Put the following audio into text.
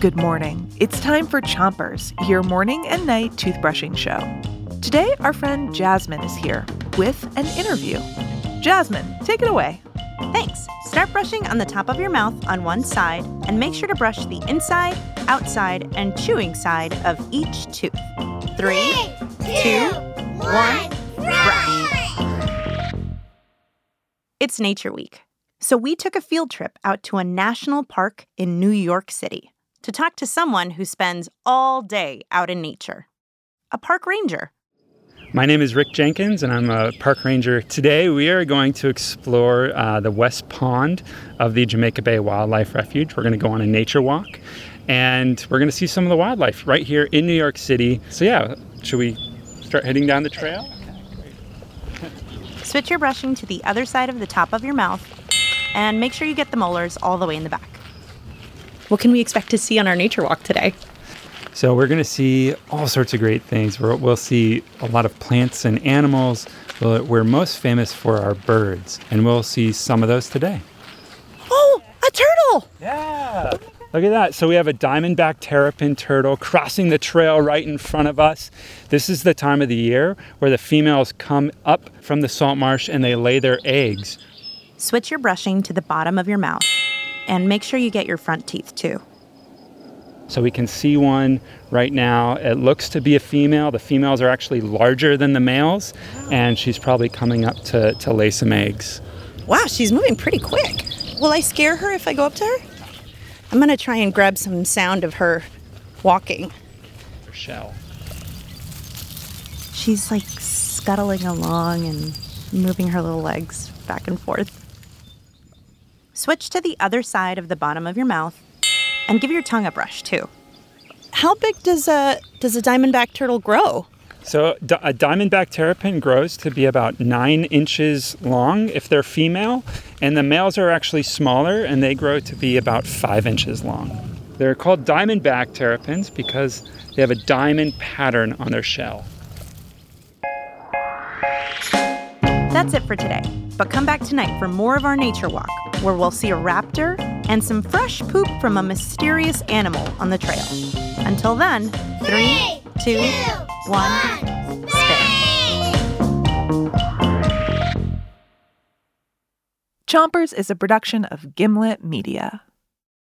Good morning. It's time for Chompers, your morning and night toothbrushing show. Today, our friend Jasmine is here with an interview. Jasmine, take it away. Thanks. Start brushing on the top of your mouth on one side and make sure to brush the inside, outside, and chewing side of each tooth. Three, two, one, brush. It's Nature Week, so we took a field trip out to a national park in New York City to talk to someone who spends all day out in nature a park ranger. My name is Rick Jenkins, and I'm a park ranger. Today, we are going to explore uh, the West Pond of the Jamaica Bay Wildlife Refuge. We're going to go on a nature walk, and we're going to see some of the wildlife right here in New York City. So, yeah, should we start heading down the trail? Switch your brushing to the other side of the top of your mouth, and make sure you get the molars all the way in the back. What can we expect to see on our nature walk today? So we're going to see all sorts of great things. we will see a lot of plants and animals. We're most famous for our birds, and we'll see some of those today. Oh, a turtle! Yeah. Look at that. So we have a diamondback terrapin turtle crossing the trail right in front of us. This is the time of the year where the females come up from the salt marsh and they lay their eggs. Switch your brushing to the bottom of your mouth and make sure you get your front teeth too. So we can see one right now. It looks to be a female. The females are actually larger than the males, and she's probably coming up to, to lay some eggs. Wow, she's moving pretty quick. Will I scare her if I go up to her? I'm to try and grab some sound of her walking. Her shell. She's like scuttling along and moving her little legs back and forth. Switch to the other side of the bottom of your mouth and give your tongue a brush too. How big does a does a diamondback turtle grow? So a diamondback terrapin grows to be about nine inches long if they're female, and the males are actually smaller and they grow to be about five inches long. They're called diamondback terrapins because they have a diamond pattern on their shell. That's it for today, but come back tonight for more of our nature walk, where we'll see a raptor and some fresh poop from a mysterious animal on the trail. Until then, three, two, one, spin. Chompers is a production of Gimlet Media.